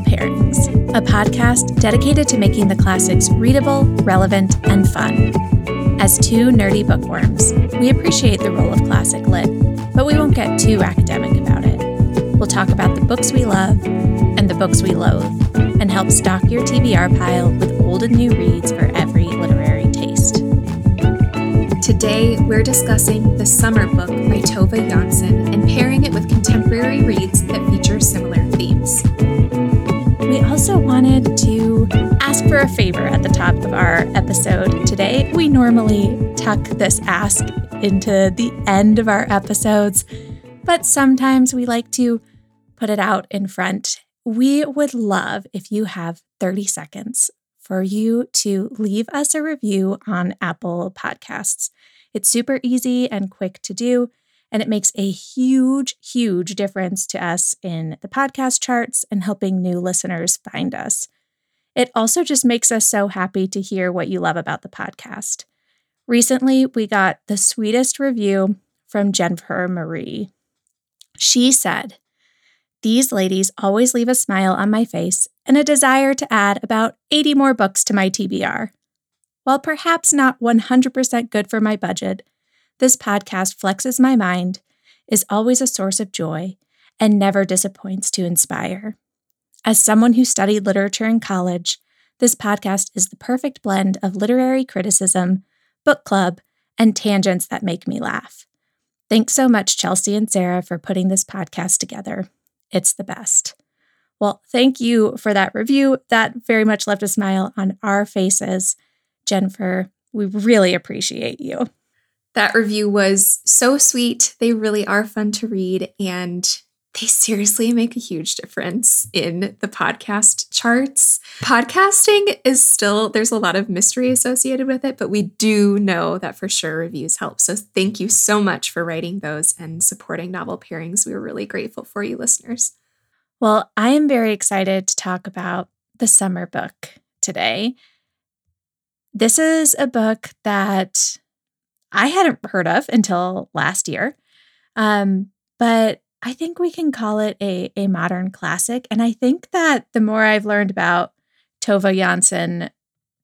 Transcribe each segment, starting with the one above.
Pairings, a podcast dedicated to making the classics readable, relevant, and fun. As two nerdy bookworms, we appreciate the role of classic lit, but we won't get too academic about it. We'll talk about the books we love and the books we loathe, and help stock your TBR pile with old and new reads for every literary taste. Today, we're discussing The Summer Book by Tove Jansson and pairing it with contemporary reads that feature similar also wanted to ask for a favor at the top of our episode today. We normally tuck this ask into the end of our episodes, but sometimes we like to put it out in front. We would love if you have 30 seconds for you to leave us a review on Apple Podcasts. It's super easy and quick to do, and it makes a huge, huge difference to us in the podcast charts and helping new listeners find us. It also just makes us so happy to hear what you love about the podcast. Recently, we got the sweetest review from Jennifer Marie. She said, These ladies always leave a smile on my face and a desire to add about 80 more books to my TBR. While perhaps not 100% good for my budget, this podcast flexes my mind, is always a source of joy, and never disappoints to inspire. As someone who studied literature in college, this podcast is the perfect blend of literary criticism, book club, and tangents that make me laugh. Thanks so much, Chelsea and Sarah, for putting this podcast together. It's the best. Well, thank you for that review. That very much left a smile on our faces. Jennifer, we really appreciate you. That review was so sweet. They really are fun to read, and they seriously make a huge difference in the podcast charts. Podcasting is still, there's a lot of mystery associated with it, but we do know that for sure reviews help. So thank you so much for writing those and supporting novel pairings. We are really grateful for you, listeners. Well, I am very excited to talk about the summer book today. This is a book that I hadn't heard of until last year, um, but I think we can call it a, a modern classic. And I think that the more I've learned about Tove Jansson,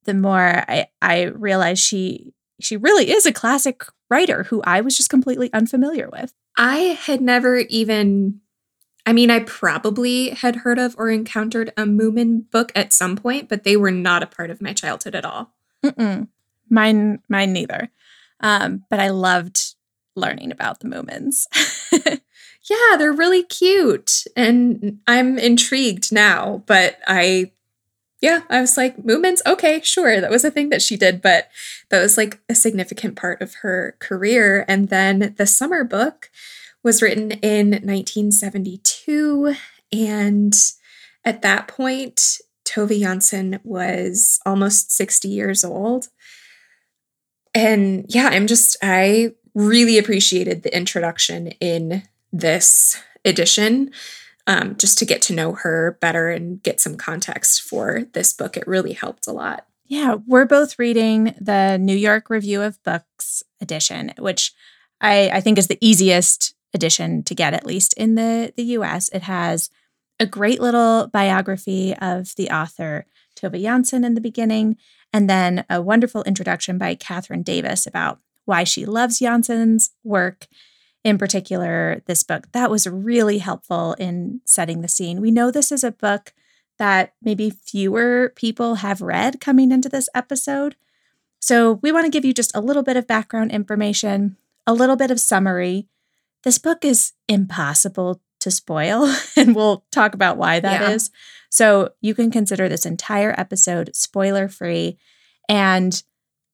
the more I, I realize she she really is a classic writer who I was just completely unfamiliar with. I had never even I mean, I probably had heard of or encountered a Moomin book at some point, but they were not a part of my childhood at all. Mm-mm. Mine, mine neither. Um, but I loved learning about the Moomins. yeah, they're really cute, and I'm intrigued now. But I, yeah, I was like, Moomins, okay, sure, that was a thing that she did, but that was like a significant part of her career. And then the summer book was written in 1972. And at that point, Tove Jansson was almost 60 years old. And yeah, I'm just, I really appreciated the introduction in this edition. Um, just to get to know her better and get some context for this book. It really helped a lot. Yeah, we're both reading the New York Review of Books edition, which I, I think is the easiest edition to get, at least in the, the US. It has a great little biography of the author, Tove Jansson, in the beginning, and then a wonderful introduction by Kathryn Davis about why she loves Jansson's work. In particular, this book that was really helpful in setting the scene. We know this is a book that maybe fewer people have read coming into this episode. So, we want to give you just a little bit of background information, a little bit of summary, this book is impossible to spoil, and we'll talk about why that yeah. is. So you can consider this entire episode spoiler free and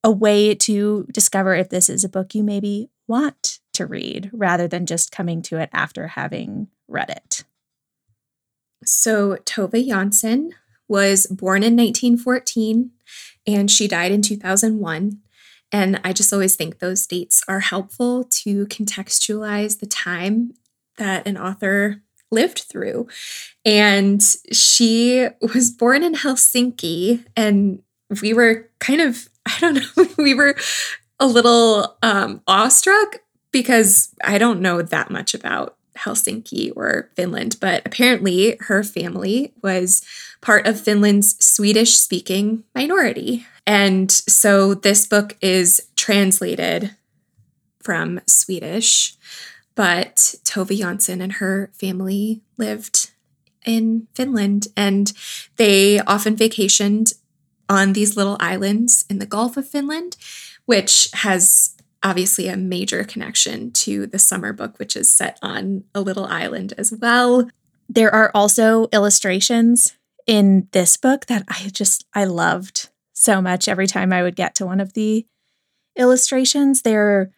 a way to discover if this is a book you maybe want to read rather than just coming to it after having read it. So Tove Jansson was born in 1914 and she died in 2001. And I just always think those dates are helpful to contextualize the time that an author lived through. And she was born in Helsinki, and we were kind of, I don't know, we were a little um, awestruck because I don't know that much about Helsinki or Finland, but apparently her family was part of Finland's Swedish speaking minority. And so this book is translated from Swedish, but Tove Jansson and her family lived in Finland and they often vacationed on these little islands in the Gulf of Finland, which has obviously a major connection to the summer book, which is set on a little island as well. There are also illustrations in this book that I just I loved so much every time I would get to one of the illustrations. They're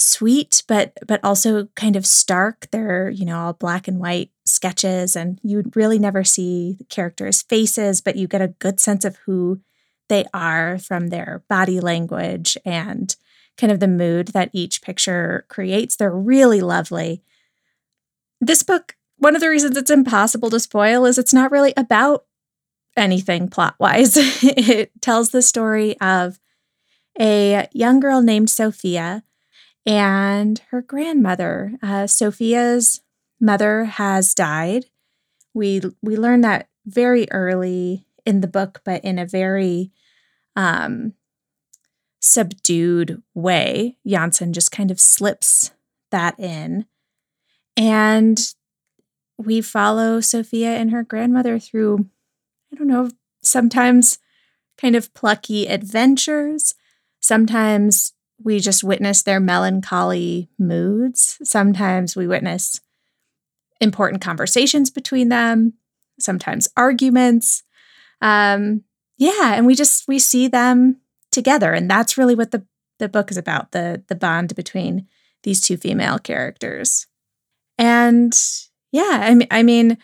sweet but but also kind of stark. They're, you know, all black and white sketches and you really never see the characters' faces, but you get a good sense of who they are from their body language and kind of the mood that each picture creates. They're really lovely. This book one of the reasons it's impossible to spoil is it's not really about anything plot wise. it tells the story of a young girl named Sophia and her grandmother. Uh, Sophia's mother has died. We we learn that very early in the book, but in a very um, subdued way. Jansson just kind of slips that in. And we follow Sophia and her grandmother through, I don't know, sometimes kind of plucky adventures. Sometimes we just witness their melancholy moods. Sometimes we witness important conversations between them, sometimes arguments. Um, yeah, and we just we see them together, and that's really what the the book is about the the bond between these two female characters. And yeah, I mean, I mean,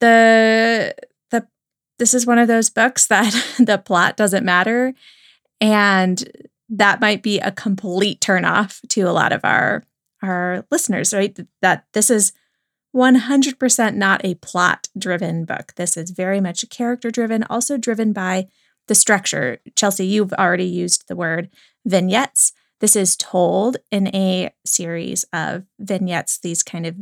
the the this is one of those books that the plot doesn't matter, and that might be a complete turnoff to a lot of our our listeners, right? That this is 100% not a plot driven book. This is very much character driven, also driven by the structure. Chelsea, you've already used the word vignettes. This is told in a series of vignettes, these kind of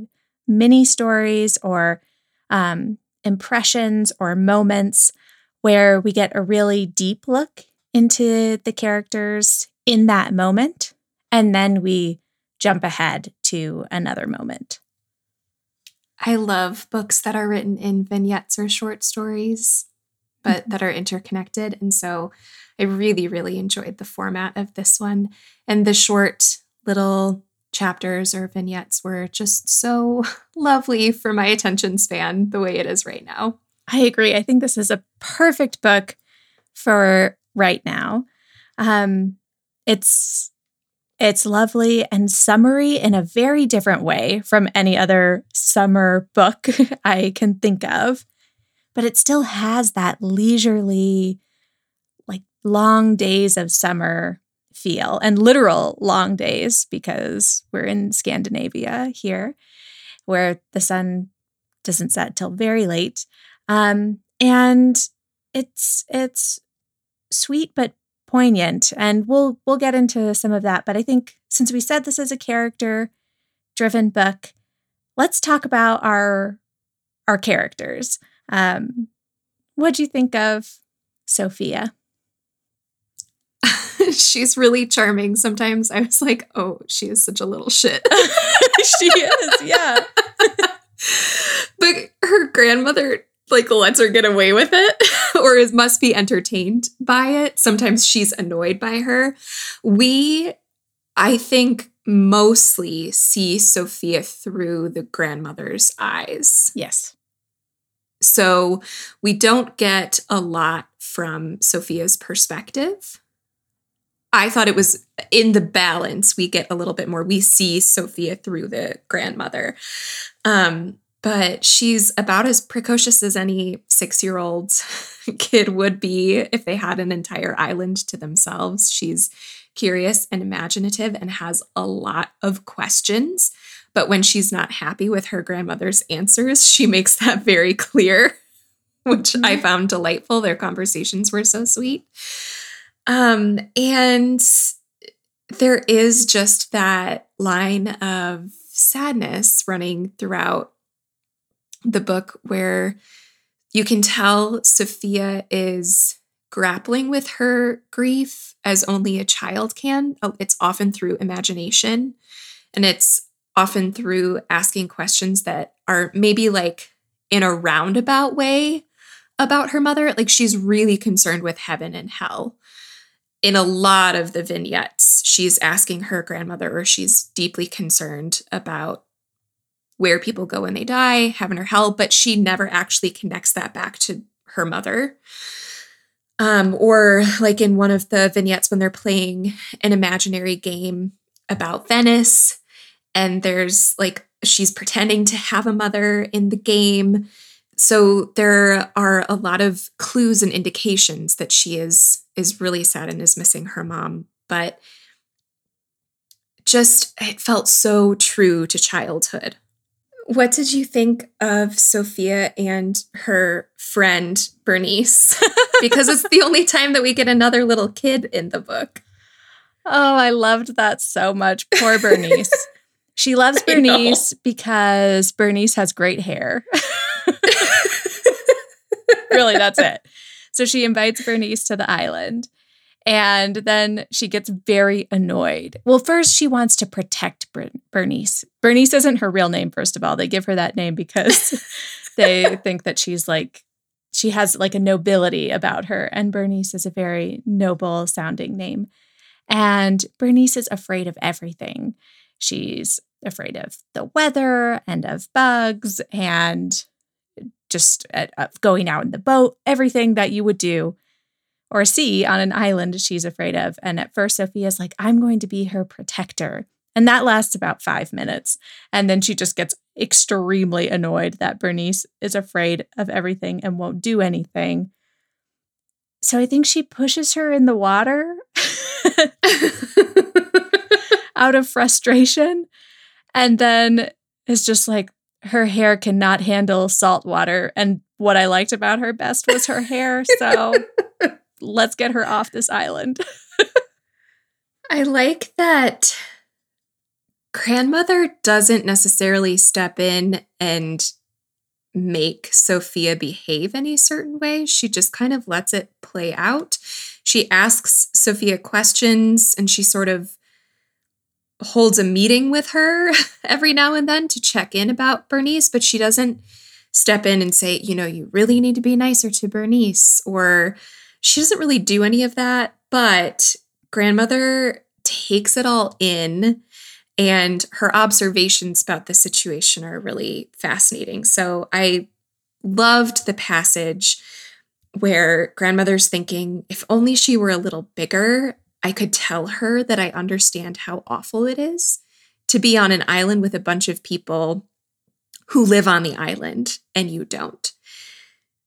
mini stories or um, impressions or moments where we get a really deep look into the characters in that moment. And then we jump ahead to another moment. I love books that are written in vignettes or short stories, but that are interconnected. And so I really, really enjoyed the format of this one. And the short little chapters or vignettes were just so lovely for my attention span the way it is right now. I agree. I think this is a perfect book for right now. Um, it's it's lovely and summery in a very different way from any other summer book I can think of, but it still has that leisurely, like long days of summer feel and literal long days because we're in Scandinavia here where the sun doesn't set till very late. Um, and it's it's sweet but poignant and we'll we'll get into some of that but I think since we said this is a character driven book let's talk about our our characters. Um, what do you think of Sophia? she's really charming. Sometimes I was like, oh, she is such a little shit. she is, yeah. but her grandmother like lets her get away with it or is must be entertained by it. Sometimes she's annoyed by her. We I think mostly see Sophia through the grandmother's eyes. Yes. So we don't get a lot from Sophia's perspective. I thought it was in the balance, we get a little bit more. We see Sophia through the grandmother. Um, but she's about as precocious as any six year old kid would be if they had an entire island to themselves. She's curious and imaginative and has a lot of questions. But when she's not happy with her grandmother's answers, she makes that very clear, which I mm-hmm. found delightful. Their conversations were so sweet. Um, and there is just that line of sadness running throughout the book where you can tell Sophia is grappling with her grief as only a child can. Oh, it's often through imagination and it's often through asking questions that are maybe like in a roundabout way about her mother. Like she's really concerned with heaven and hell. In a lot of the vignettes, she's asking her grandmother, or she's deeply concerned about where people go when they die, heaven or hell, but she never actually connects that back to her mother. Um, or like in one of the vignettes when they're playing an imaginary game about Venice, and there's like she's pretending to have a mother in the game. So there are a lot of clues and indications that she is is really sad and is missing her mom, but just it felt so true to childhood. What did you think of Sophia and her friend Bernice? because it's the only time that we get another little kid in the book. Oh, I loved that so much. Poor Bernice. she loves Bernice because Bernice has great hair. really, that's it. So she invites Bernice to the island. And then she gets very annoyed. Well, first, she wants to protect Ber- Bernice. Bernice isn't her real name, first of all. They give her that name because they think that she's like, she has like a nobility about her. And Bernice is a very noble sounding name. And Bernice is afraid of everything. She's afraid of the weather and of bugs and just uh, going out in the boat, everything that you would do or see on an island she's afraid of. And at first, Sophia's like, I'm going to be her protector. And that lasts about five minutes. And then she just gets extremely annoyed that Bernice is afraid of everything and won't do anything. So I think she pushes her in the water out of frustration. And then is just like, her hair cannot handle salt water. And what I liked about her best was her hair. So let's get her off this island. I like that grandmother doesn't necessarily step in and make Sophia behave any certain way. She just kind of lets it play out. She asks Sophia questions and she sort of holds a meeting with her every now and then to check in about Bernice, but she doesn't step in and say, you know, you really need to be nicer to Bernice or she doesn't really do any of that, but grandmother takes it all in and her observations about the situation are really fascinating. So I loved the passage where grandmother's thinking, if only she were a little bigger, I could tell her that I understand how awful it is to be on an island with a bunch of people who live on the island and you don't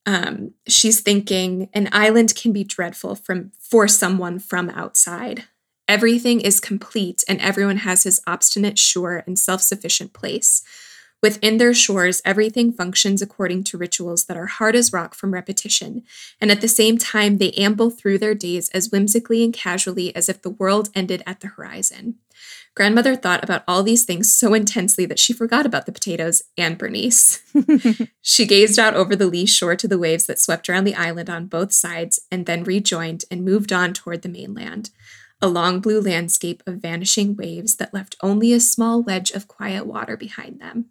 um, she's thinking an island can be dreadful from for someone from outside. Everything is complete, and everyone has his obstinate, sure, and self-sufficient place. Within their shores, everything functions according to rituals that are hard as rock from repetition, and at the same time, they amble through their days as whimsically and casually as if the world ended at the horizon. Grandmother thought about all these things so intensely that she forgot about the potatoes and Bernice. she gazed out over the lee shore to the waves that swept around the island on both sides and then rejoined and moved on toward the mainland. A long blue landscape of vanishing waves that left only a small wedge of quiet water behind them.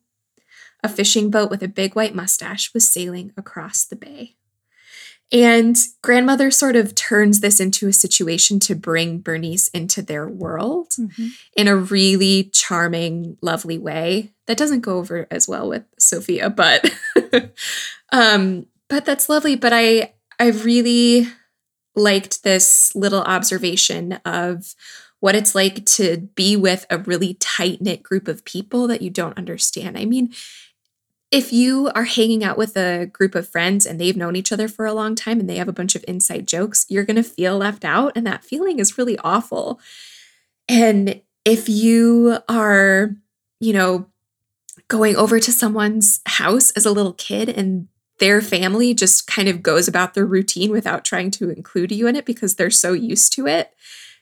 A fishing boat with a big white mustache was sailing across the bay. And grandmother sort of turns this into a situation to bring Bernice into their world mm-hmm. in a really charming, lovely way. That doesn't go over as well with Sophia, but um, but that's lovely. But I I really liked this little observation of what it's like to be with a really tight knit group of people that you don't understand. I mean, if you are hanging out with a group of friends and they've known each other for a long time and they have a bunch of inside jokes, you're going to feel left out. And that feeling is really awful. And if you are, you know, going over to someone's house as a little kid and their family just kind of goes about their routine without trying to include you in it because they're so used to it,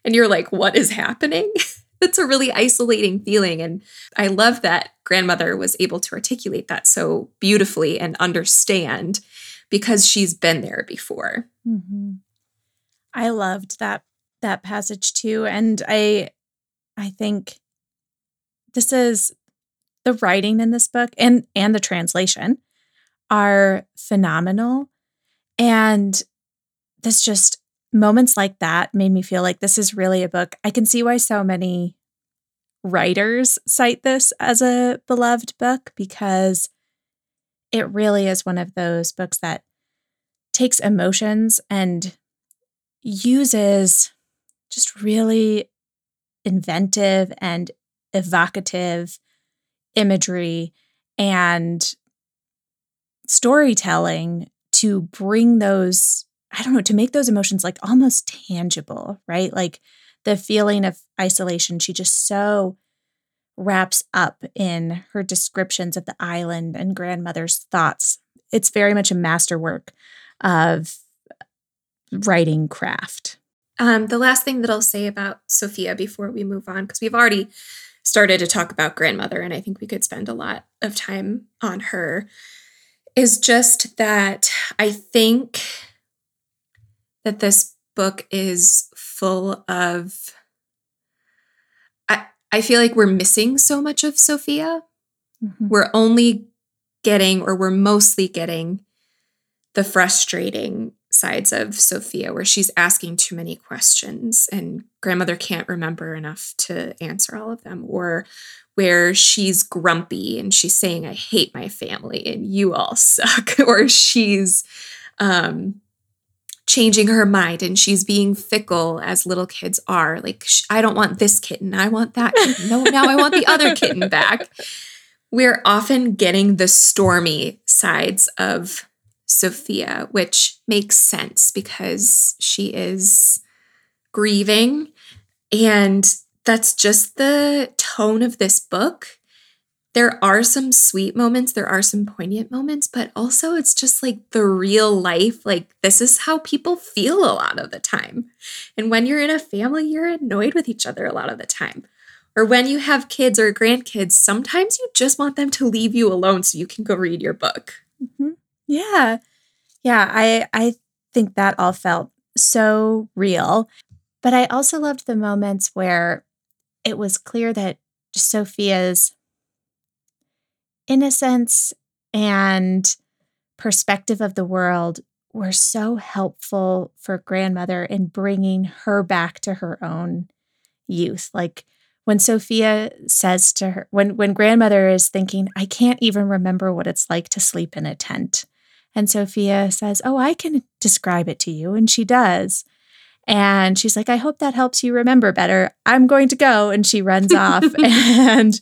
and you're like, what is happening? that's a really isolating feeling. And I love that grandmother was able to articulate that so beautifully and understand because she's been there before. Mm-hmm. I loved that that passage too, and I I think this is the writing in this book and and the translation are phenomenal, and this just moments like that made me feel like this is really a book. I can see why so many writers cite this as a beloved book because it really is one of those books that takes emotions and uses just really inventive and evocative imagery and storytelling to bring those I don't know, to make those emotions like almost tangible, right? Like the feeling of isolation, she just so wraps up in her descriptions of the island and grandmother's thoughts. It's very much a masterwork of writing craft. Um, the last thing that I'll say about Sophia before we move on, because we've already started to talk about grandmother, and I think we could spend a lot of time on her, is just that I think that this book is full of I I feel like we're missing so much of Sophia. Mm-hmm. We're only getting or we're mostly getting the frustrating sides of Sophia where she's asking too many questions and grandmother can't remember enough to answer all of them or where she's grumpy and she's saying I hate my family and you all suck or she's um changing her mind and she's being fickle as little kids are. Like, I don't want this kitten. I want that kitten. No, now I want the other kitten back. We're often getting the stormy sides of Sophia, which makes sense because she is grieving. And that's just the tone of this book there are some sweet moments, there are some poignant moments, but also it's just like the real life. Like, this is how people feel a lot of the time. And when you're in a family, you're annoyed with each other a lot of the time. Or when you have kids or grandkids, sometimes you just want them to leave you alone so you can go read your book. Mm-hmm. Yeah. Yeah. I, I think that all felt so real. But I also loved the moments where it was clear that Sophia's innocence and perspective of the world were so helpful for grandmother in bringing her back to her own youth. Like when Sophia says to her, when, when grandmother is thinking, I can't even remember what it's like to sleep in a tent. And Sophia says, Oh, I can describe it to you. And she does. And she's like, I hope that helps you remember better. I'm going to go. And she runs off. and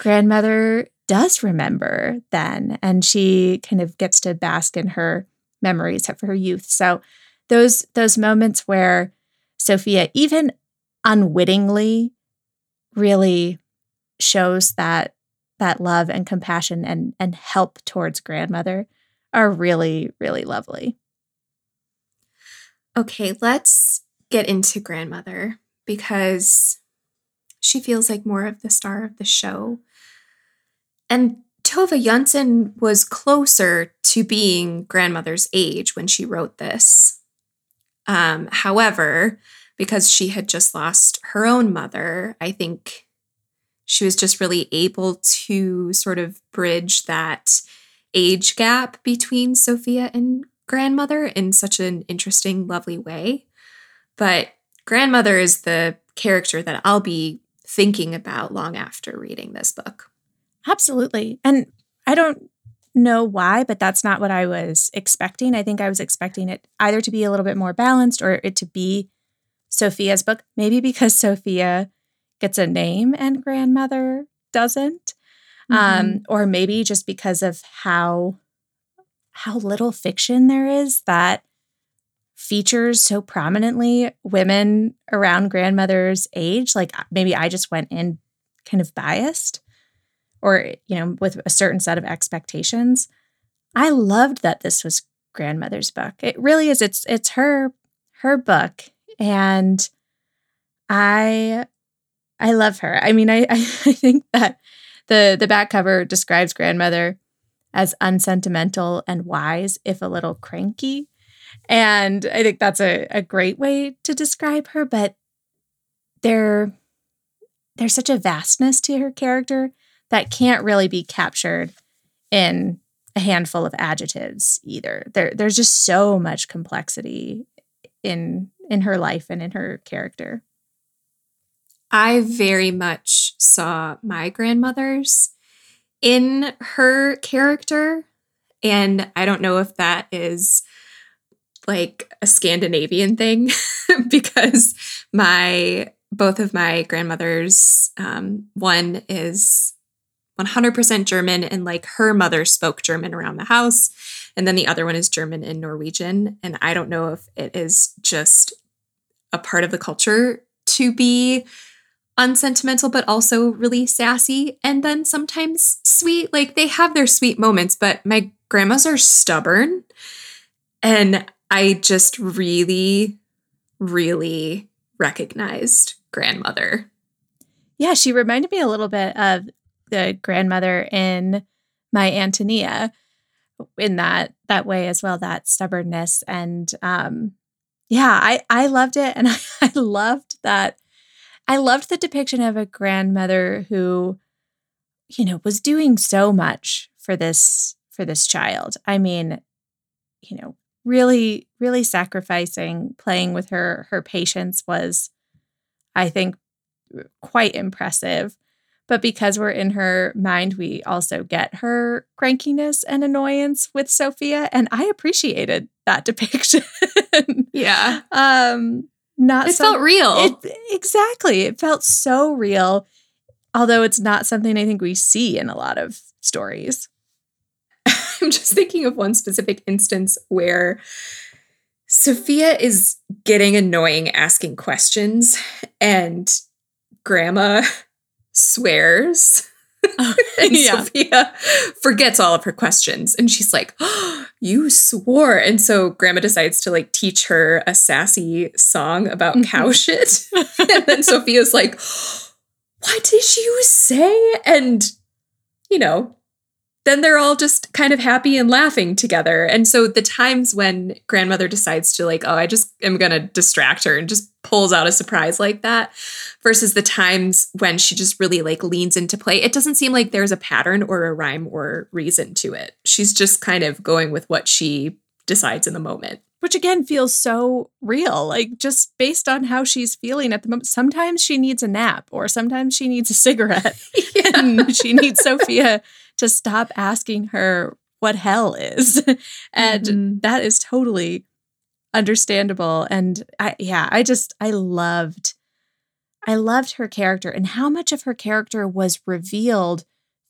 grandmother does remember then and she kind of gets to bask in her memories of her youth. So those those moments where sophia even unwittingly really shows that that love and compassion and and help towards grandmother are really really lovely. Okay let's get into grandmother because she feels like more of the star of the show and Tove Jansson was closer to being grandmother's age when she wrote this. Um, however, because she had just lost her own mother, I think she was just really able to sort of bridge that age gap between Sophia and grandmother in such an interesting, lovely way. But grandmother is the character that I'll be thinking about long after reading this book. Absolutely. And I don't know why, but that's not what I was expecting. I think I was expecting it either to be a little bit more balanced or it to be Sophia's book, maybe because Sophia gets a name and grandmother doesn't. Um, mm-hmm. Um, or maybe just because of how how little fiction there is that features so prominently women around grandmother's age. Like maybe I just went in kind of biased or you know with a certain set of expectations i loved that this was grandmother's book it really is it's it's her her book and i I love her. I mean, I I think that the the back cover describes grandmother as unsentimental and wise, if a little cranky. And I think that's a, a great way to describe her, but there, there's such a vastness to her character that can't really be captured in a handful of adjectives either. There, there's just so much complexity in in her life and in her character. I very much saw my grandmother's in her character. And I don't know if that is like a Scandinavian thing because my both of my grandmothers, um, one is 100% German and like her mother spoke German around the house. And then the other one is German and Norwegian. And I don't know if it is just a part of the culture to be unsentimental, but also really sassy and then sometimes sweet. Like they have their sweet moments, but my grandmas are stubborn. And I just really, really recognized grandmother. Yeah, she reminded me a little bit of the grandmother in my Antonia in that that way as well that stubbornness and um yeah i i loved it and I, I loved that I loved the depiction of a grandmother who, you know, was doing so much for this for this child. I mean, you know, really, really sacrificing, playing with her her patience was, I think, quite impressive. But because we're in her mind, we also get her crankiness and annoyance with Sophia. And I appreciated that depiction. yeah. Um, not it some, felt real. It, exactly. It felt so real. Although it's not something I think we see in a lot of stories. I'm just thinking of one specific instance where Sophia is getting annoying asking questions and grandma swears and yeah. Sophia forgets all of her questions. And she's like, oh, You swore. And so grandma decides to like teach her a sassy song about mm-hmm. cow shit. and then Sophia's like, What did you say? And, you know, then they're all just kind of happy and laughing together. And so the times when grandmother decides to, like, oh, I just am going to distract her and just pulls out a surprise like that, versus the times when she just really like leans into play, it doesn't seem like there's a pattern or a rhyme or reason to it. She's just kind of going with what she decides in the moment. Which again feels so real, like just based on how she's feeling at the moment. Sometimes she needs a nap, or sometimes she needs a cigarette. yeah. and she needs Sophia to stop asking her what hell is. and mm-hmm. that is totally understandable. And I, yeah, I just, I loved, I loved her character and how much of her character was revealed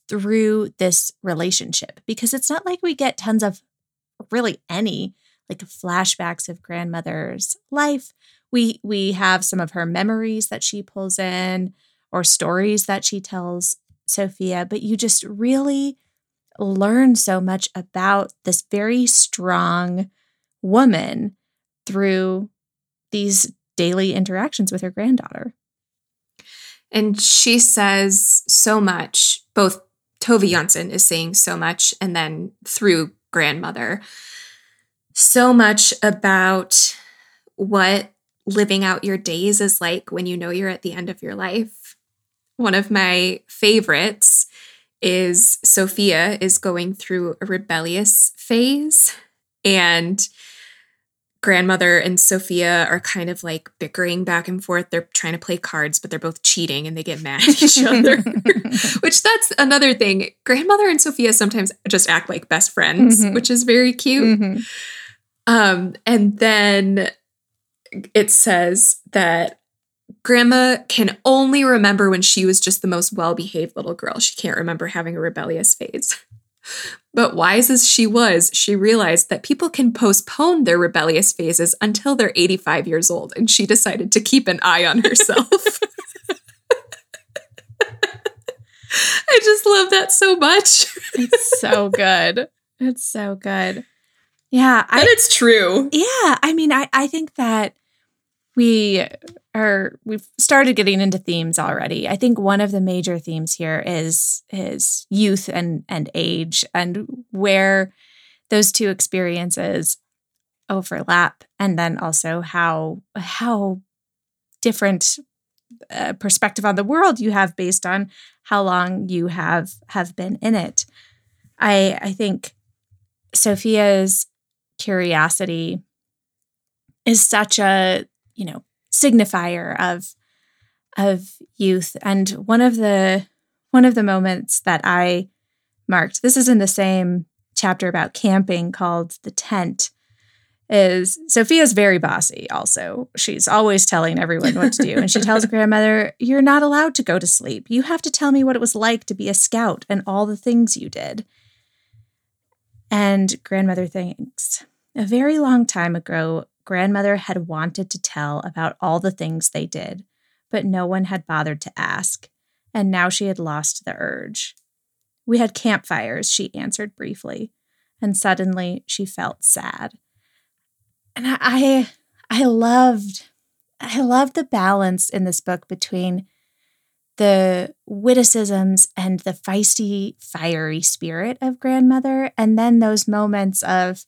through this relationship because it's not like we get tons of really any like flashbacks of grandmother's life. We we have some of her memories that she pulls in or stories that she tells Sophia, but you just really learn so much about this very strong woman through these daily interactions with her granddaughter. And she says so much, both Tove Jansson is saying so much, and then through grandmother, so much about what living out your days is like when you know you're at the end of your life one of my favorites is Sophia is going through a rebellious phase and grandmother and Sophia are kind of like bickering back and forth. They're trying to play cards, but they're both cheating and they get mad at each other. which that's another thing. Grandmother and Sophia sometimes just act like best friends, mm-hmm. which is very cute. Mm-hmm. Um, and then it says that Grandma can only remember when she was just the most well behaved little girl. She can't remember having a rebellious phase. But wise as she was, she realized that people can postpone their rebellious phases until they're 85 years old, and she decided to keep an eye on herself. I just love that so much. it's so good. It's so good. Yeah. I, and it's true. Yeah. I mean, I, I think that we are we've started getting into themes already. I think one of the major themes here is is youth and and age and where those two experiences overlap and then also how how different uh, perspective on the world you have based on how long you have have been in it. I I think Sophia's curiosity is such a you know signifier of of youth. And one of the one of the moments that i marked this is in the same chapter about camping called the tent is sophia's very bossy also. She's always telling everyone what to do. And she tells grandmother you're not allowed to go to sleep. You have to tell me what it was like to be a scout and all the things you did. And grandmother thinks a very long time ago grandmother had wanted to tell about all the things they did, but no one had bothered to ask, and now she had lost the urge. We had campfires, she answered briefly, and suddenly she felt sad. And I I loved I loved the balance in this book between the witticisms and the feisty, fiery spirit of grandmother, and then those moments of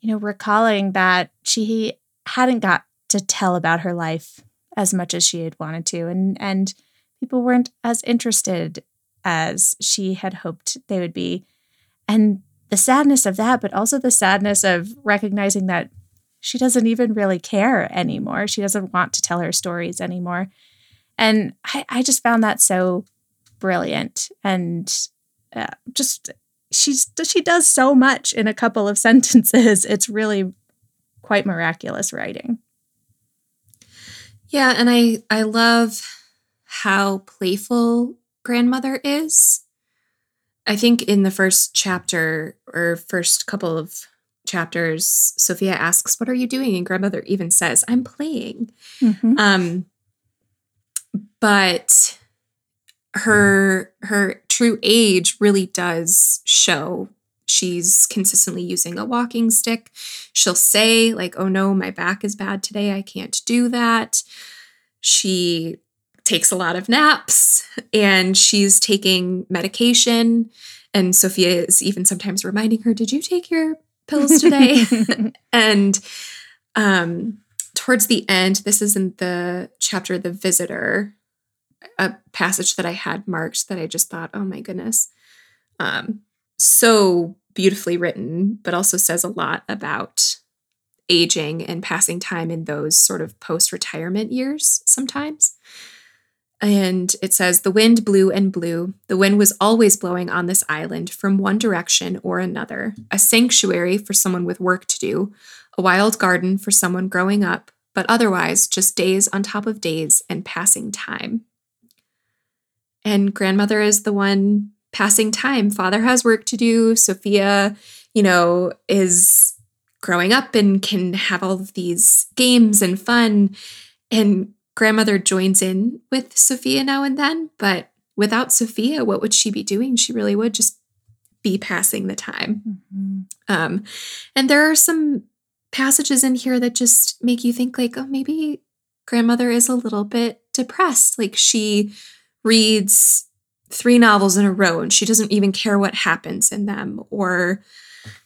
you know, recalling that she hadn't got to tell about her life as much as she had wanted to and and people weren't as interested as she had hoped they would be. And the sadness of that, but also the sadness of recognizing that she doesn't even really care anymore. She doesn't want to tell her stories anymore. And I, I just found that so brilliant and uh, just she's she does so much in a couple of sentences. It's really quite miraculous writing. Yeah, and I I love how playful grandmother is. I think in the first chapter or first couple of chapters, Sophia asks, "What are you doing?" and grandmother even says, "I'm playing." Mm-hmm. Um, but her her true age really does show she's consistently using a walking stick. She'll say like oh no my back is bad today. I can't do that. She takes a lot of naps and she's taking medication. And sophia is even sometimes reminding her did you take your pills today? And um towards the end this is in the chapter the visitor a passage that I had marked that I just thought, oh my goodness, um, so beautifully written, but also says a lot about aging and passing time in those sort of post retirement years sometimes. And it says, The wind blew and blew. The wind was always blowing on this island from one direction or another, a sanctuary for someone with work to do, a wild garden for someone growing up, but otherwise just days on top of days and passing time and grandmother is the one passing time. Father has work to do. Sophia, you know, is growing up and can have all of these games and fun. And grandmother joins in with Sophia now and then. But without Sophia, what would she be doing? She really would just be passing the time. Mm-hmm. Um, and there are some passages in here that just make you think, like, oh, maybe grandmother is a little bit depressed. Like she reads three novels in a row and she doesn't even care what happens in them or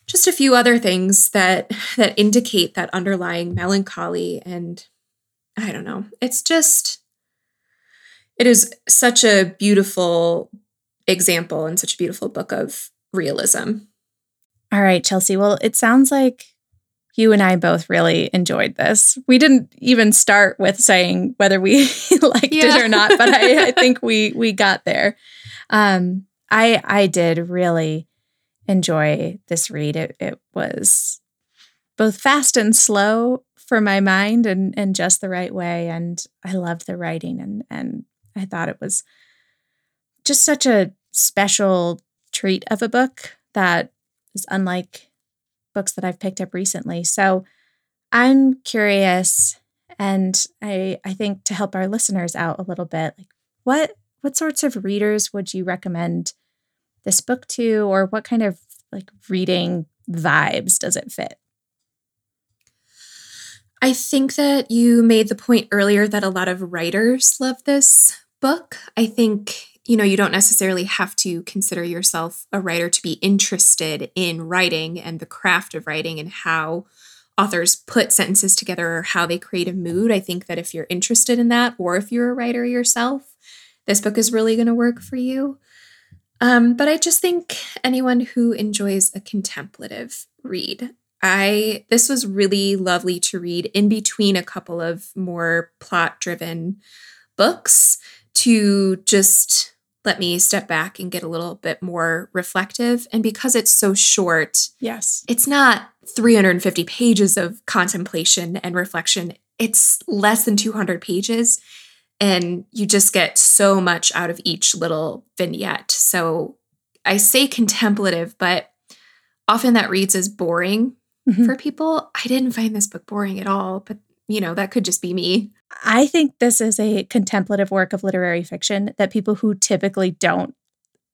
just a few other things that that indicate that underlying melancholy and i don't know. It's just it is such a beautiful example and such a beautiful book of realism. All right chelsea. Well it sounds like you and I both really enjoyed this. We didn't even start with saying whether we liked yeah. it or not, but I, I, think we we got there. Um, I I did really enjoy this read. It it was both fast and slow for my mind and and just the right way. And I loved the writing and and I thought it was just such a special treat of a book that is unlike books that I've picked up recently. So I'm curious and I I think to help our listeners out a little bit, like what what sorts of readers would you recommend this book to or what kind of like reading vibes does it fit? I think that you made the point earlier that a lot of writers love this book. I think, you know, you don't necessarily have to consider yourself a writer to be interested in writing and the craft of writing and how authors put sentences together or how they create a mood. I think that if you're interested in that, or if you're a writer yourself, this book is really going to work for you. Um, but I just think anyone who enjoys a contemplative read, I this was really lovely to read in between a couple of more plot driven books to just let me step back and get a little bit more reflective. And because it's so short, yes, it's not 350 pages of contemplation and reflection. It's less than 200 pages. And you just get so much out of each little vignette. So I say contemplative, but often that reads as boring mm-hmm. for people. I didn't find this book boring at all, but you know, that could just be me. I think this is a contemplative work of literary fiction that people who typically don't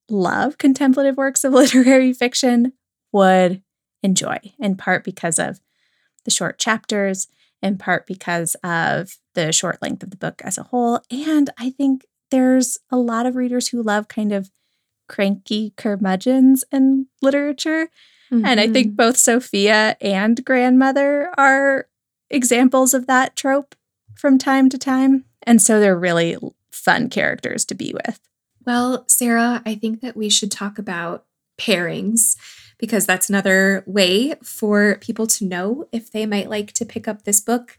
love contemplative works of literary fiction would enjoy, in part because of the short chapters, in part because of the short length of the book as a whole. And I think there's a lot of readers who love kind of cranky curmudgeons in literature. Mm-hmm. And I think mm-hmm. both Sophia and grandmother are examples of that trope from time to time. And so they're really fun characters to be with. Well, Sarah, I think that we should talk about pairings because that's another way for people to know if they might like to pick up this book.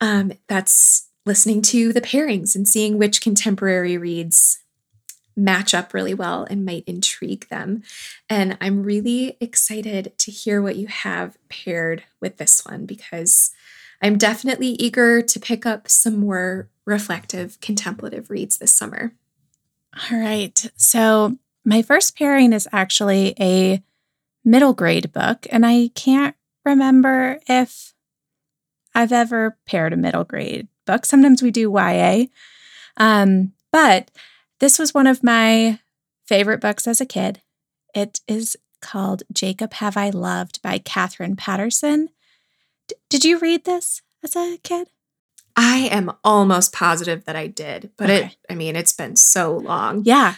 Um, that's listening to the pairings and seeing which contemporary reads match up really well and might intrigue them. And I'm really excited to hear what you have paired with this one because I'm definitely eager to pick up some more reflective, contemplative reads this summer. All right. So, my first pairing is actually a middle grade book, and I can't remember if I've ever paired a middle grade book. Sometimes we do YA. Um, but this was one of my favorite books as a kid. It is called Jacob Have I Loved by Katherine Paterson. D- did you read this as a kid? I am almost positive that I did, but okay. it, I mean, it's been so long. Yeah.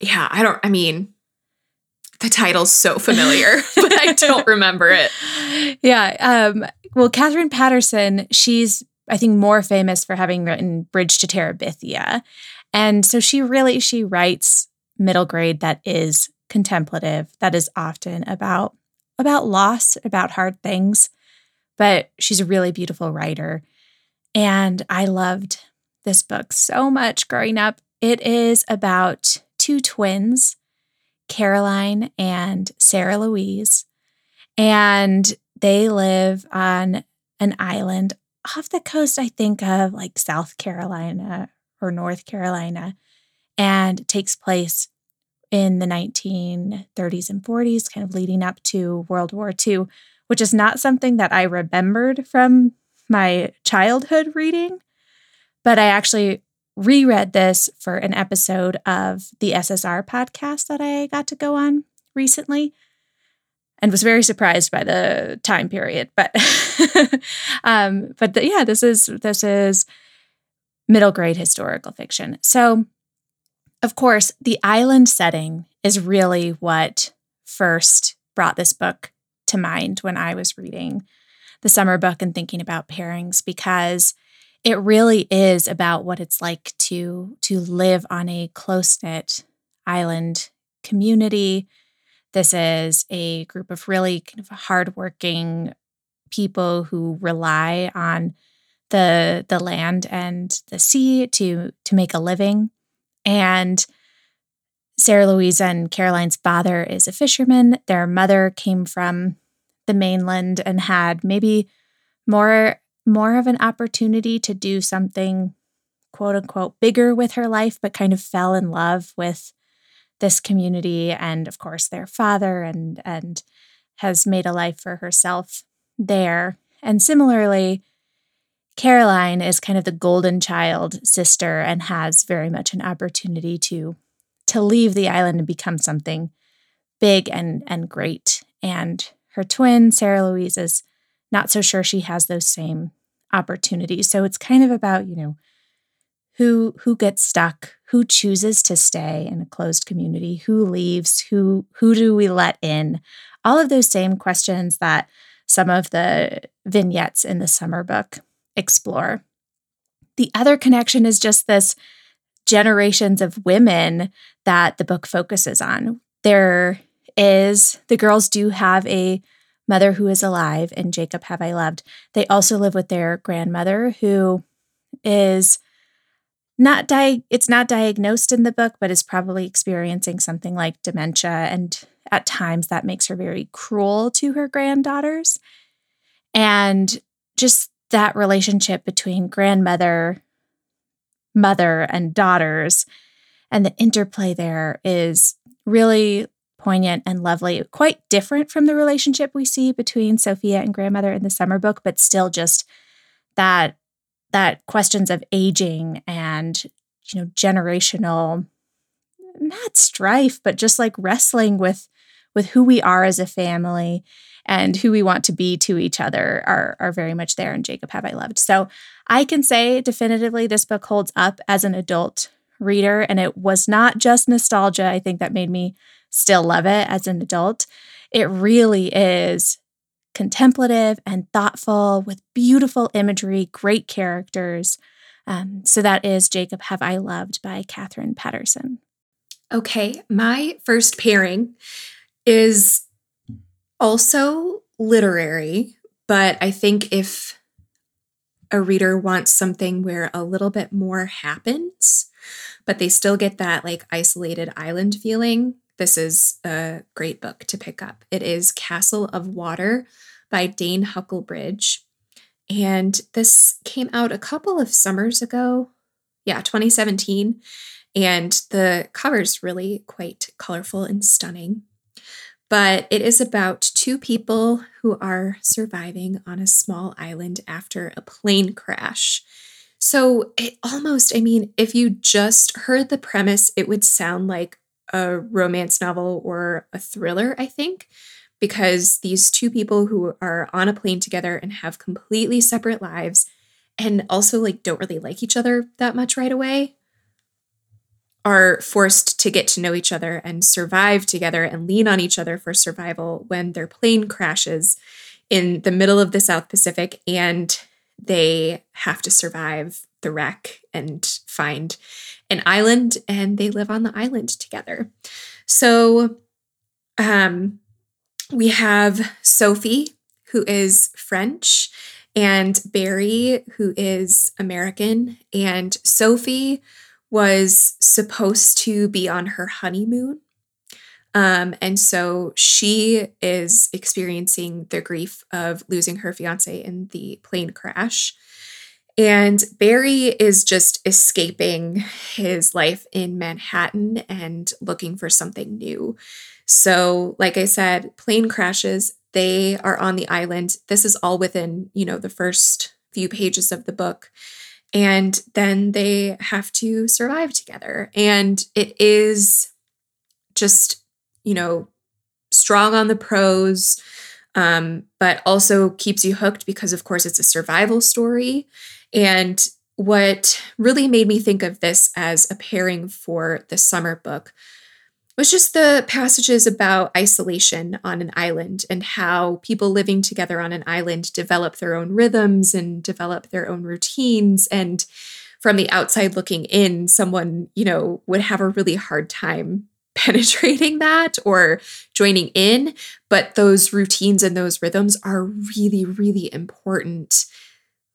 Yeah. I don't, I mean, the title's so familiar, but I don't remember it. Yeah. Um, well, Katherine Paterson, she's, I think, more famous for having written Bridge to Terabithia. And so she really, she writes middle grade that is contemplative, that is often about about loss, about hard things. But she's a really beautiful writer. And I loved this book so much growing up. It is about two twins Caroline and Sarah Louise. And they live on an island off the coast, I think, of like South Carolina or North Carolina, and takes place in the 1930s and 40s, kind of leading up to World War II, which is not something that I remembered from my childhood reading. But I actually reread this for an episode of the SSR podcast that I got to go on recently and was very surprised by the time period but um but the, yeah this is this is middle grade historical fiction so of course the island setting is really what first brought this book to mind when i was reading the summer book and thinking about pairings because it really is about what it's like to to live on a close-knit island community. This is a group of really kind of hardworking people who rely on the the land and the sea to to make a living. And Sarah Louise and Caroline's father is a fisherman. Their mother came from the mainland and had maybe more more of an opportunity to do something quote unquote bigger with her life, but kind of fell in love with this community and of course their father and and has made a life for herself there. And similarly, Caroline is kind of the golden child sister and has very much an opportunity to to leave the island and become something big and and great. And her twin, Sarah Louise, is not so sure she has those same opportunities. So it's kind of about, you know, who who gets stuck, who chooses to stay in a closed community, who leaves, who who do we let in? All of those same questions that some of the vignettes in the summer book explore. The other connection is just this generations of women that the book focuses on. There is, the girls do have a mother who is alive, and Jacob have I loved. They also live with their grandmother who is not di- it's not diagnosed in the book but is probably experiencing something like dementia and at times that makes her very cruel to her granddaughters and just that relationship between grandmother mother and daughters and the interplay there is really poignant and lovely quite different from the relationship we see between sophia and grandmother in the summer book but still just that that questions of aging and you know generational not strife but just like wrestling with with who we are as a family and who we want to be to each other are are very much there in Jacob Have I Loved. So I can say definitively this book holds up as an adult reader and it was not just nostalgia I think that made me still love it as an adult. It really is contemplative and thoughtful with beautiful imagery, great characters. Um, so that is Jacob Have I Loved by Katherine Paterson. Okay, my first pairing is also literary, but I think if a reader wants something where a little bit more happens, but they still get that like isolated island feeling, this is a great book to pick up. It is Castle of Water by Dane Huckelbridge. And this came out a couple of summers ago. Yeah, 2017. And the cover's really quite colorful and stunning. But it is about two people who are surviving on a small island after a plane crash. So it almost, I mean, if you just heard the premise, it would sound like a romance novel or a thriller, I think because these two people who are on a plane together and have completely separate lives and also like don't really like each other that much right away are forced to get to know each other and survive together and lean on each other for survival when their plane crashes in the middle of the South Pacific and they have to survive the wreck and find an island and they live on the island together. So um we have Sophie, who is French, and Barry, who is American. And Sophie was supposed to be on her honeymoon. Um, and so she is experiencing the grief of losing her fiance in the plane crash. And Barry is just escaping his life in Manhattan and looking for something new. So, like I said, plane crashes, they are on the island. This is all within, you know, the first few pages of the book. And then they have to survive together. And it is just, you know, strong on the prose, um, but also keeps you hooked because, of course, it's a survival story. And what really made me think of this as a pairing for the summer book was just the passages about isolation on an island and how people living together on an island develop their own rhythms and develop their own routines and from the outside looking in someone you know would have a really hard time penetrating that or joining in but those routines and those rhythms are really really important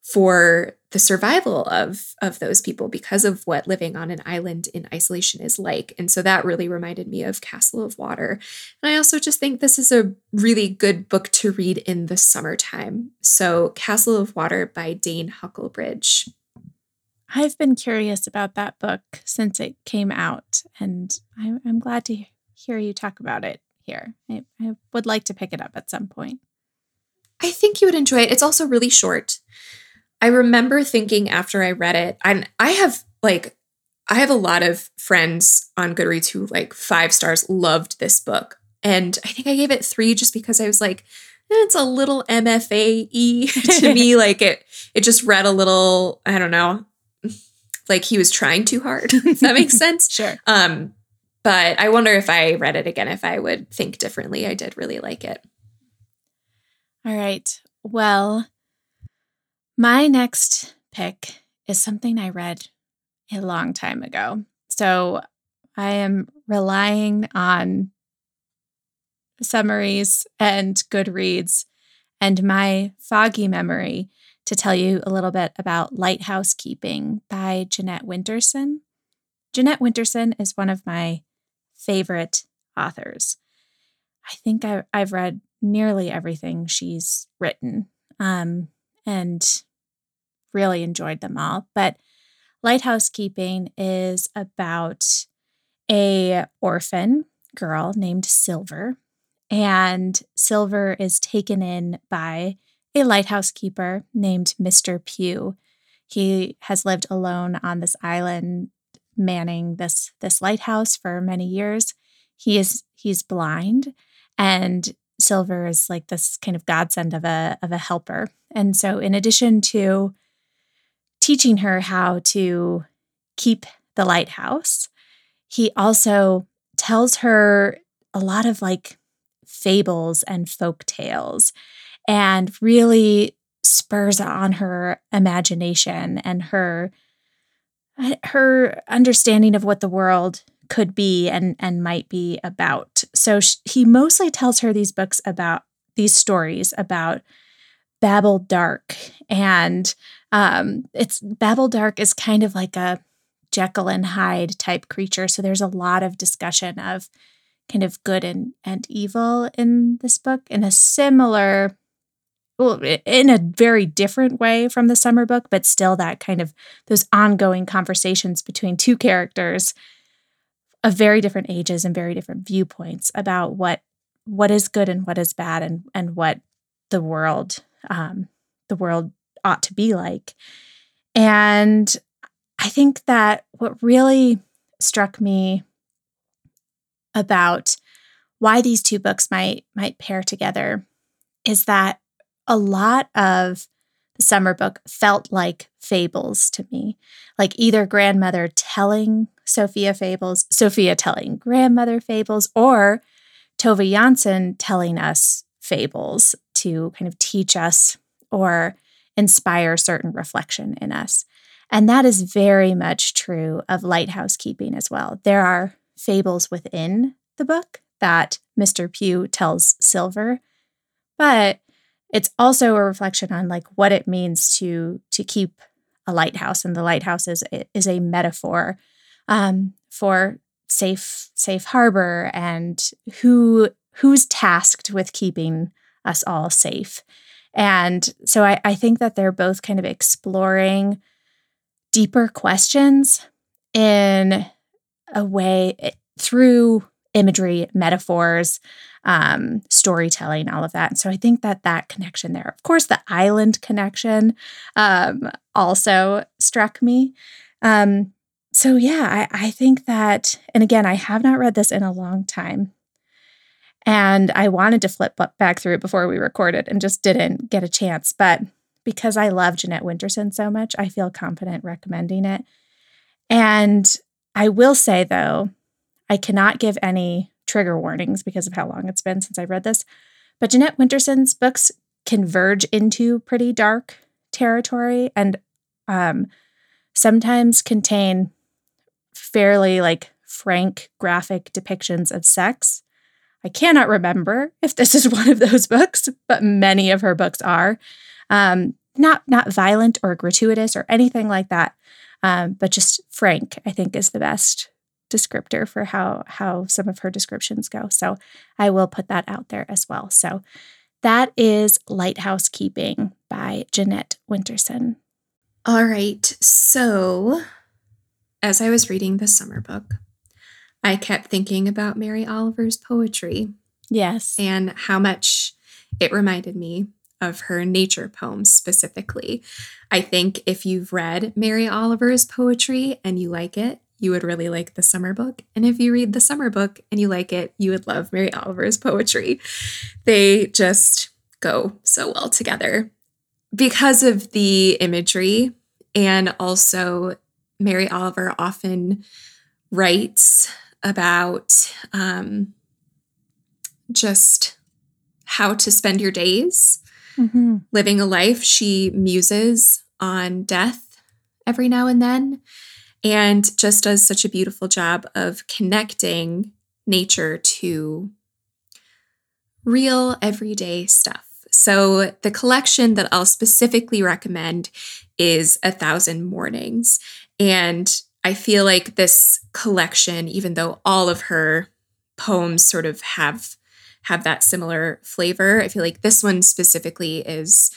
for the survival of of those people because of what living on an island in isolation is like. And so that really reminded me of castle of water. And i also just think this is a really good book to read in the summertime. So castle of water by dane huckelbridge i've been curious about that book since it came out and i'm, I'm glad to hear you talk about it here I, I would like to pick it up at some point i think you would enjoy it it's also really short I remember thinking after I read it, and I have like, I have a lot of friends on Goodreads who like five stars loved this book. And I think I gave it three just because I was like, eh, it's a little MFA to me. like it, it just read a little, I don't know, like he was trying too hard. if that makes sense. Sure. Um, but I wonder if I read it again, if I would think differently. I did really like it. All right. Well, my next pick is something I read a long time ago. So I am relying on summaries and Goodreads and my foggy memory to tell you a little bit about Lighthouse Keeping by Jeanette Winterson. Jeanette Winterson is one of my favorite authors. I think I, have read nearly everything she's written um, and really enjoyed them all. But Lighthouse Keeping is about a orphan girl named Silver, and Silver is taken in by a lighthouse keeper named Mr. Pugh. He has lived alone on this island manning this this lighthouse for many years. He is he's blind and Silver is like this kind of godsend of a of a helper. And so in addition to teaching her how to keep the lighthouse, he also tells her a lot of like fables and folk tales and really spurs on her imagination and her her understanding of what the world could be and and might be about. So she, he mostly tells her these books about these stories about Babel Dark and um it's Babel Dark is kind of like a Jekyll and Hyde type creature. So there's a lot of discussion of kind of good and and evil in this book in a similar well, in a very different way from the summer book, but still that kind of those ongoing conversations between two characters of very different ages and very different viewpoints about what what is good and what is bad and and what the world um, the world ought to be like. And I think that what really struck me about why these two books might might pair together is that a lot of the summer book felt like fables to me, like either grandmother telling Sophia fables, Sophia telling grandmother fables, or Tove Jansson telling us fables to kind of teach us or inspire certain reflection in us. And that is very much true of lighthouse keeping as well. There are fables within the book that Mr. Pugh tells Silver, but it's also a reflection on like what it means to to keep a lighthouse and the lighthouse is is a metaphor um, for safe safe harbor and who who's tasked with keeping us all safe. And so I, I think that they're both kind of exploring deeper questions in a way eh, through imagery metaphors um, storytelling, all of that. And so I think that that connection there, of course, the island connection um, also struck me. Um, so yeah, I, I think that, and again, I have not read this in a long time. And I wanted to flip back through it before we recorded and just didn't get a chance. But because I love Jeanette Winterson so much, I feel confident recommending it. And I will say, though, I cannot give any trigger warnings because of how long it's been since I read this. But Jeanette Winterson's books converge into pretty dark territory and um, sometimes contain fairly like frank graphic depictions of sex. I cannot remember if this is one of those books, but many of her books are. Um, not not violent or gratuitous or anything like that, um, but just frank. I think is the best descriptor for how how some of her descriptions go. So I will put that out there as well. So that is Lighthouse Keeping by Jeanette Winterson. All right. So as I was reading the summer book, I kept thinking about Mary Oliver's poetry. Yes. And how much it reminded me of her nature poems specifically. I think if you've read Mary Oliver's poetry and you like it, you would really like the summer book. And if you read the summer book and you like it, you would love Mary Oliver's poetry. They just go so well together because of the imagery and also Mary Oliver often writes about um, just how to spend your days mm-hmm. living a life. She muses on death every now and then and just does such a beautiful job of connecting nature to real everyday stuff. So, the collection that I'll specifically recommend is A Thousand Mornings. And I feel like this collection, even though all of her poems sort of have have that similar flavor, I feel like this one specifically is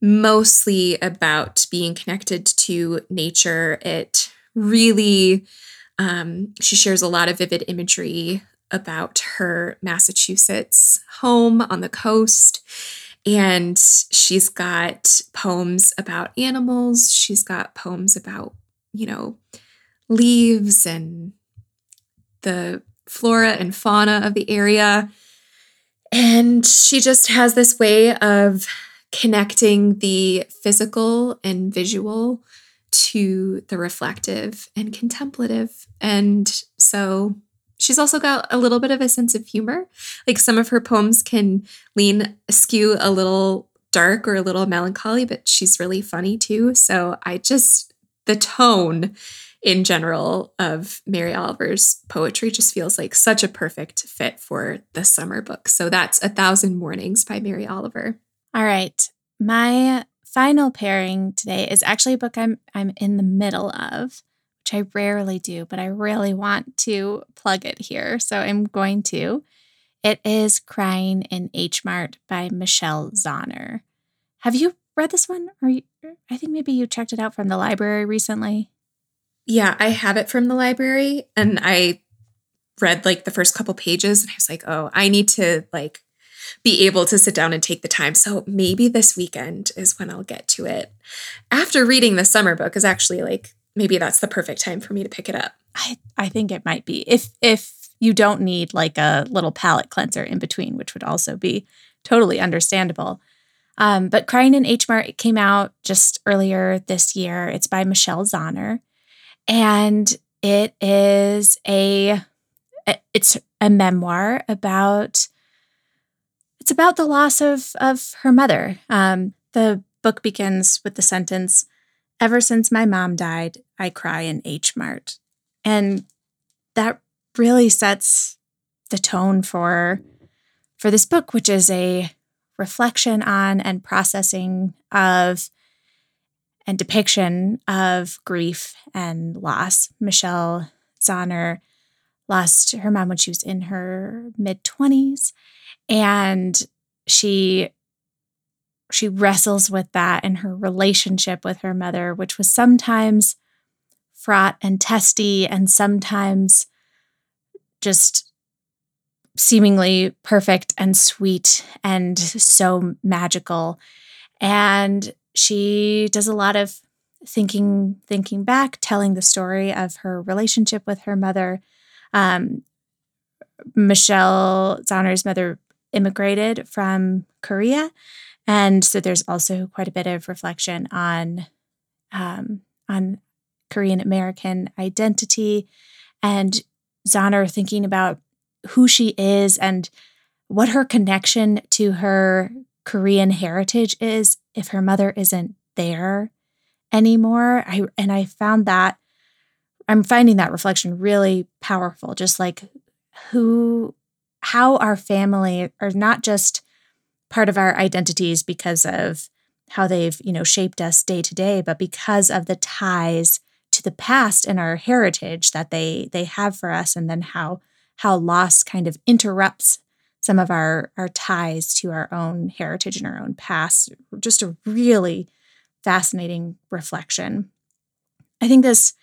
mostly about being connected to nature. It really um, she shares a lot of vivid imagery about her Massachusetts home on the coast. And she's got poems about animals. She's got poems about, you know, leaves and the flora and fauna of the area. And she just has this way of connecting the physical and visual to the reflective and contemplative. And so she's also got a little bit of a sense of humor. Like some of her poems can lean skew a little dark or a little melancholy, but she's really funny too. So I just, the tone in general of Mary Oliver's poetry just feels like such a perfect fit for the summer book. So that's A Thousand Mornings by Mary Oliver. All right. My final pairing today is actually a book I'm I'm in the middle of, which I rarely do, but I really want to plug it here. So I'm going to. It is Crying in H Mart by Michelle Zauner. Have you read this one? Or you, I think maybe you checked it out from the library recently. Yeah, I have it from the library and I read like the first couple pages and I was like, "Oh, I need to like be able to sit down and take the time. So maybe this weekend is when I'll get to it. After reading the summer book is actually like maybe that's the perfect time for me to pick it up. I I think it might be. If if you don't need like a little palate cleanser in between, which would also be totally understandable. Um, but Crying in H Mart it came out just earlier this year. It's by Michelle Zauner. And it is a it's a memoir about it's about the loss of of her mother. Um, the book begins with the sentence, "Ever since my mom died, I cry in H Mart," and that really sets the tone for for this book, which is a reflection on and processing of and depiction of grief and loss. Michelle Zauner lost her mom when she was in her mid 20s and she she wrestles with that in her relationship with her mother which was sometimes fraught and testy and sometimes just seemingly perfect and sweet and so magical. And she does a lot of thinking thinking back telling the story of her relationship with her mother. Um, michelle zauner's mother immigrated from Korea. And so there's also quite a bit of reflection on um, on Korean American identity and Zauner thinking about who she is and what her connection to her Korean heritage is if her mother isn't there anymore. I and I found that I'm finding that reflection really powerful, just like who how our family are not just part of our identities because of how they've, you know, shaped us day to day, but because of the ties to the past and our heritage that they they have for us and then how how loss kind of interrupts some of our our ties to our own heritage and our own past. Just a really fascinating reflection. I think this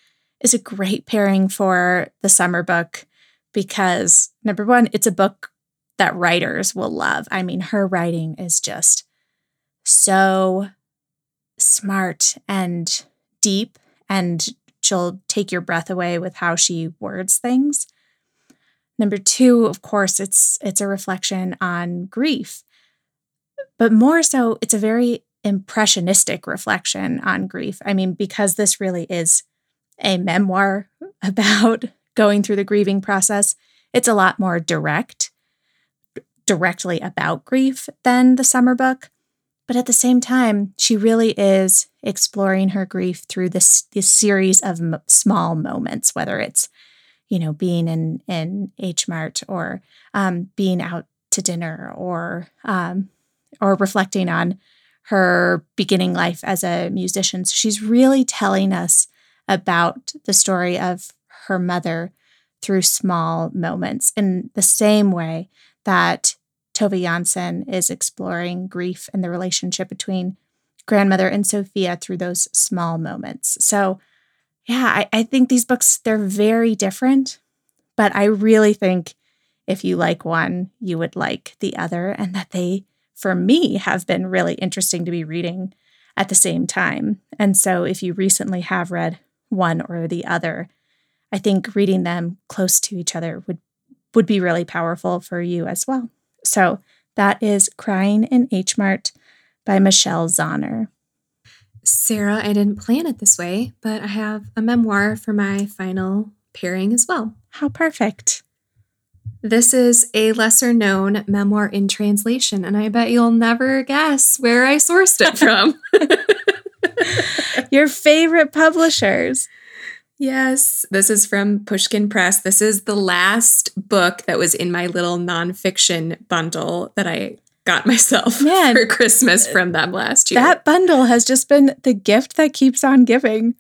is a great pairing for the summer book because number one, it's a book that writers will love. I mean, her writing is just so smart and deep, and she'll take your breath away with how she words things. Number two, of course, it's it's a reflection on grief. but more so, it's a very impressionistic reflection on grief. I mean, because this really is a memoir about going through the grieving process, it's a lot more direct, directly about grief than the summer book. But at the same time, she really is exploring her grief through this, this series of m- small moments, whether it's, you know, being in, in H Mart or um, being out to dinner or, um, or reflecting on her beginning life as a musician. So she's really telling us about the story of her mother through small moments in the same way that Tove Jansson is exploring grief and the relationship between grandmother and Sophia through those small moments. So, yeah, I, I think these books, they're very different, but I really think if you like one, you would like the other, and that they, for me, have been really interesting to be reading at the same time. And so, if you recently have read one or the other, I think reading them close to each other would would be really powerful for you as well. So that is Crying in H Mart by Michelle Zauner. Sarah, I didn't plan it this way, but I have a memoir for my final pairing as well. How perfect. This is a lesser known memoir in translation, and I bet you'll never guess where I sourced it from. Your favorite publishers. Yes, this is from Pushkin Press. This is the last book that was in my little nonfiction bundle that I got myself Man, for Christmas from them last year. That bundle has just been the gift that keeps on giving.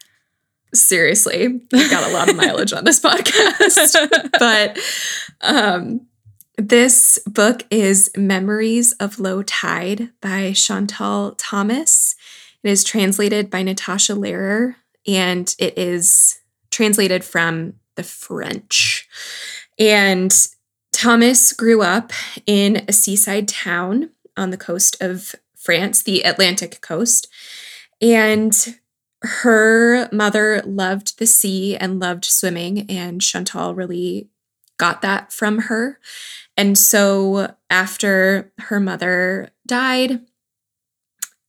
Seriously, I got a lot of mileage on this podcast. but um, this book is Memories of Low Tide by Chantal Thomas. It is translated by Natasha Lehrer, and it is translated from the French. And Thomas grew up in a seaside town on the coast of France, the Atlantic coast. And her mother loved the sea and loved swimming, and Chantal really got that from her. And so after her mother died,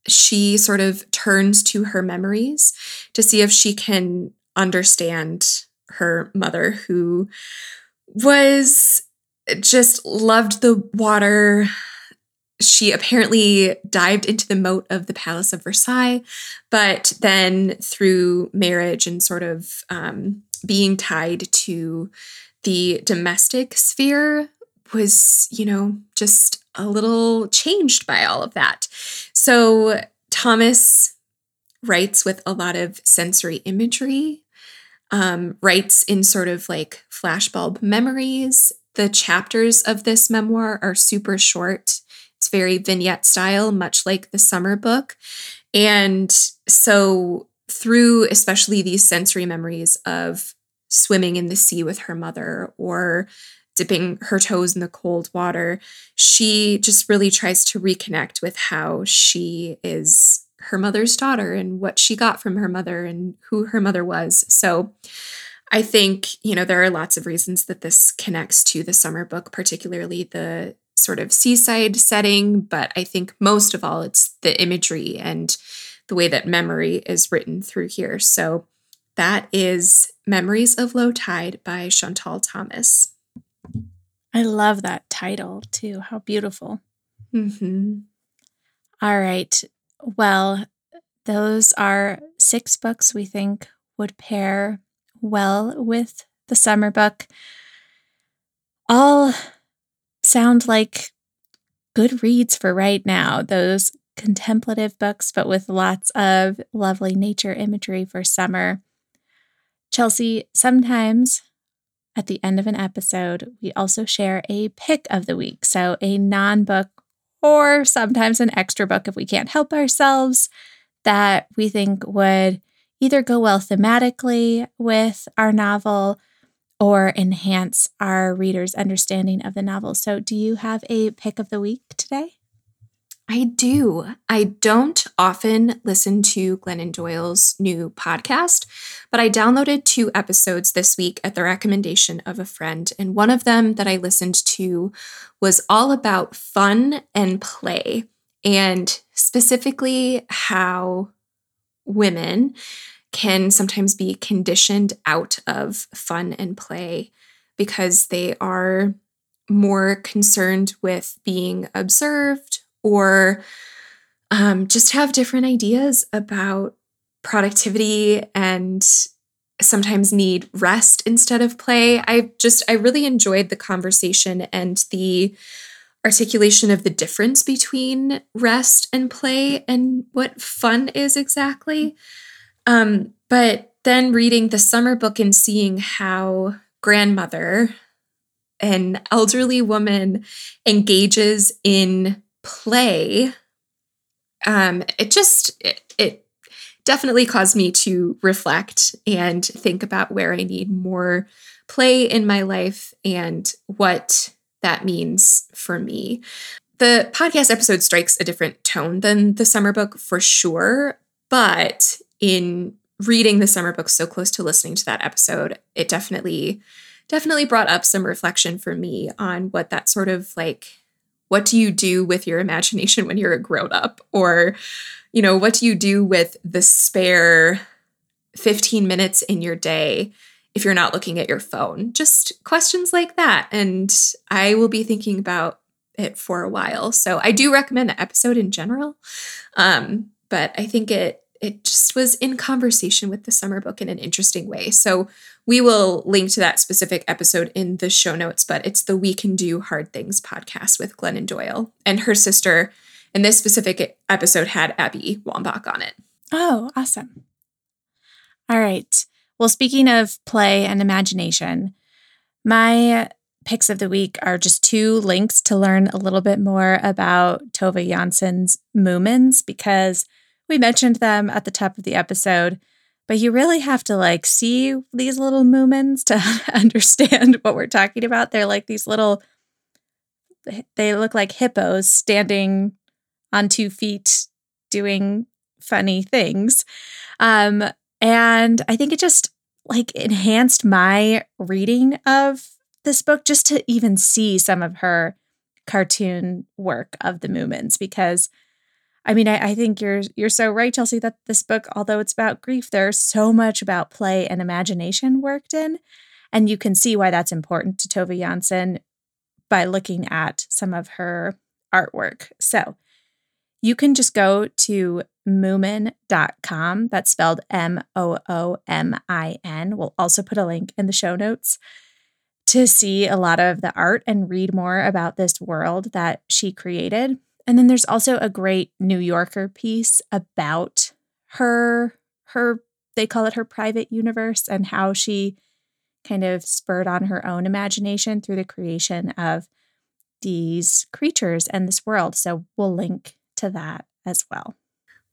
she sort of turns to her memories to see if she can understand her mother, who was just loved the water. She apparently dived into the moat of the Palace of Versailles, but then through marriage and sort of um, being tied to the domestic sphere, was, you know, just a little changed by all of that. So Thomas writes with a lot of sensory imagery um, writes in sort of like flashbulb memories. The chapters of this memoir are super short. It's very vignette style, much like the summer book. And so, through especially these sensory memories of swimming in the sea with her mother or dipping her toes in the cold water, she just really tries to reconnect with how she is her mother's daughter and what she got from her mother and who her mother was. So I think, you know, there are lots of reasons that this connects to the summer book, particularly the sort of seaside setting, but I think most of all it's the imagery and the way that memory is written through here. So that is Memories of Low Tide by Chantal Thomas. I love that title too. How beautiful. Mm-hmm. All right. Well, those are six books we think would pair well with the summer book. All sound like good reads for right now. Those contemplative books, but with lots of lovely nature imagery for summer. Chelsea, sometimes at the end of an episode, we also share a pick of the week. So, a non book or sometimes an extra book if we can't help ourselves that we think would either go well thematically with our novel or enhance our reader's understanding of the novel. So, do you have a pick of the week today? I do. I don't often listen to Glennon Doyle's new podcast, but I downloaded two episodes this week at the recommendation of a friend. And one of them that I listened to was all about fun and play. and specifically how women can sometimes be conditioned out of fun and play because they are more concerned with being observed or um, just have different ideas about productivity and sometimes need rest instead of play. I just, I really enjoyed the conversation and the articulation of the difference between rest and play and what fun is exactly. Um, but then reading the summer book and seeing how grandmother, an elderly woman, engages in play, um, it just it, it definitely caused me to reflect and think about where I need more play in my life and what that means for me. The podcast episode strikes a different tone than the summer book for sure, but in reading the summer book so close to listening to that episode, it definitely definitely brought up some reflection for me on what that sort of like what do you do with your imagination when you're a grown up or you know, what do you do with the spare 15 minutes in your day if you're not looking at your phone. Just questions like that. And I will be thinking about it for a while. So I do recommend the episode in general. Um, but I think it it just was in conversation with the summer book in an interesting way. So we will link to that specific episode in the show notes, but it's the We Can Do Hard Things podcast with Glennon Doyle. And her sister And this specific episode had Abby Wambach on it. Oh, awesome. All right. Well, speaking of play and imagination, my picks of the week are just two links to learn a little bit more about Tove Jansson's Moomins because we mentioned them at the top of the episode, but you really have to like see these little Moomins to understand what we're talking about. They're like these little they look like hippos standing on two feet doing funny things. Um, and I think it just like enhanced my reading of this book just to even see some of her cartoon work of the Moomins because I mean I, I, think you're you're so right, Chelsea, that this book, although it's about grief, there's so much about play and imagination worked in. And you can see why that's important to Tove Jansson by looking at some of her artwork. So you can just go to moomin.com. That's spelled M O O M I N. We'll also put a link in the show notes to see a lot of the art and read more about this world that she created. And then there's also a great New Yorker piece about her her they call it her private universe and how she kind of spurred on her own imagination through the creation of these creatures and this world. So we'll link to that as well.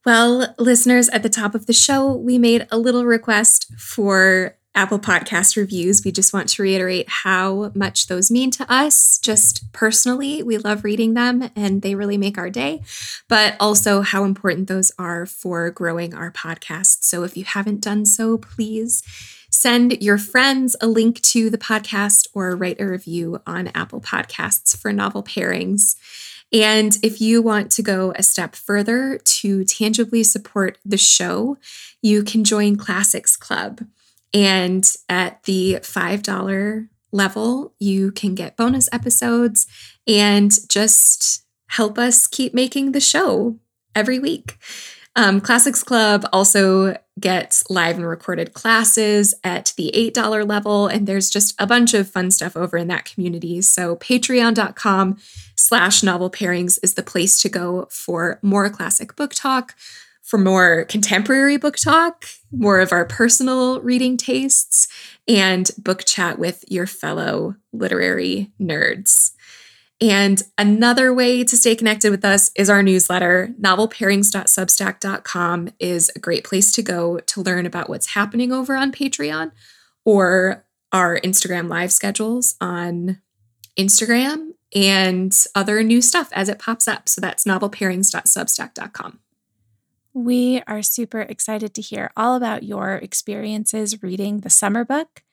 Well, listeners, at the top of the show, we made a little request for Apple Podcast reviews. We just want to reiterate how much those mean to us. Just personally, we love reading them and they really make our day, but also how important those are for growing our podcast. So if you haven't done so, please send your friends a link to the podcast or write a review on Apple Podcasts for novel pairings. And if you want to go a step further to tangibly support the show, you can join Classics Club. And at the $5 level, you can get bonus episodes and just help us keep making the show every week. Um, Classics Club also gets live and recorded classes at the $8 level, and there's just a bunch of fun stuff over in that community. So patreon.com slash novel pairings is the place to go for more classic book talk, for more contemporary book talk, more of our personal reading tastes, and book chat with your fellow literary nerds. And another way to stay connected with us is our newsletter. Novelpairings.substack.com is a great place to go to learn about what's happening over on Patreon or our Instagram live schedules on Instagram and other new stuff as it pops up. So that's novelpairings.substack.com. We are super excited to hear all about your experiences reading the summer book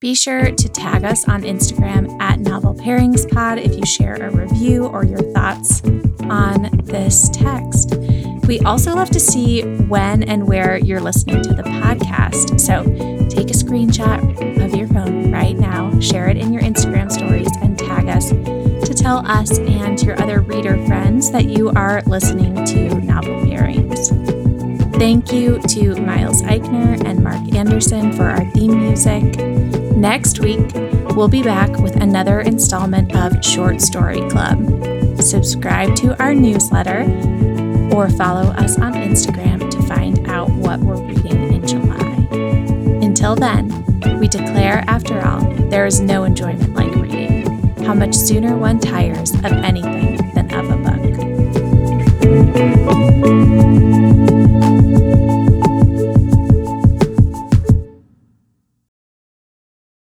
Be sure to tag us on Instagram at Novel Pairings Pod if you share a review or your thoughts on this text. We also love to see when and where you're listening to the podcast. So take a screenshot of your phone right now, share it in your Instagram stories, and tag us to tell us and your other reader friends that you are listening to Novel Pairings. Thank you to Miles Eichner and Mark Anderson for our theme music. Next week, we'll be back with another installment of Short Story Club. Subscribe to our newsletter or follow us on Instagram to find out what we're reading in July. Until then, we declare, after all, there is no enjoyment like reading. How much sooner one tires of anything than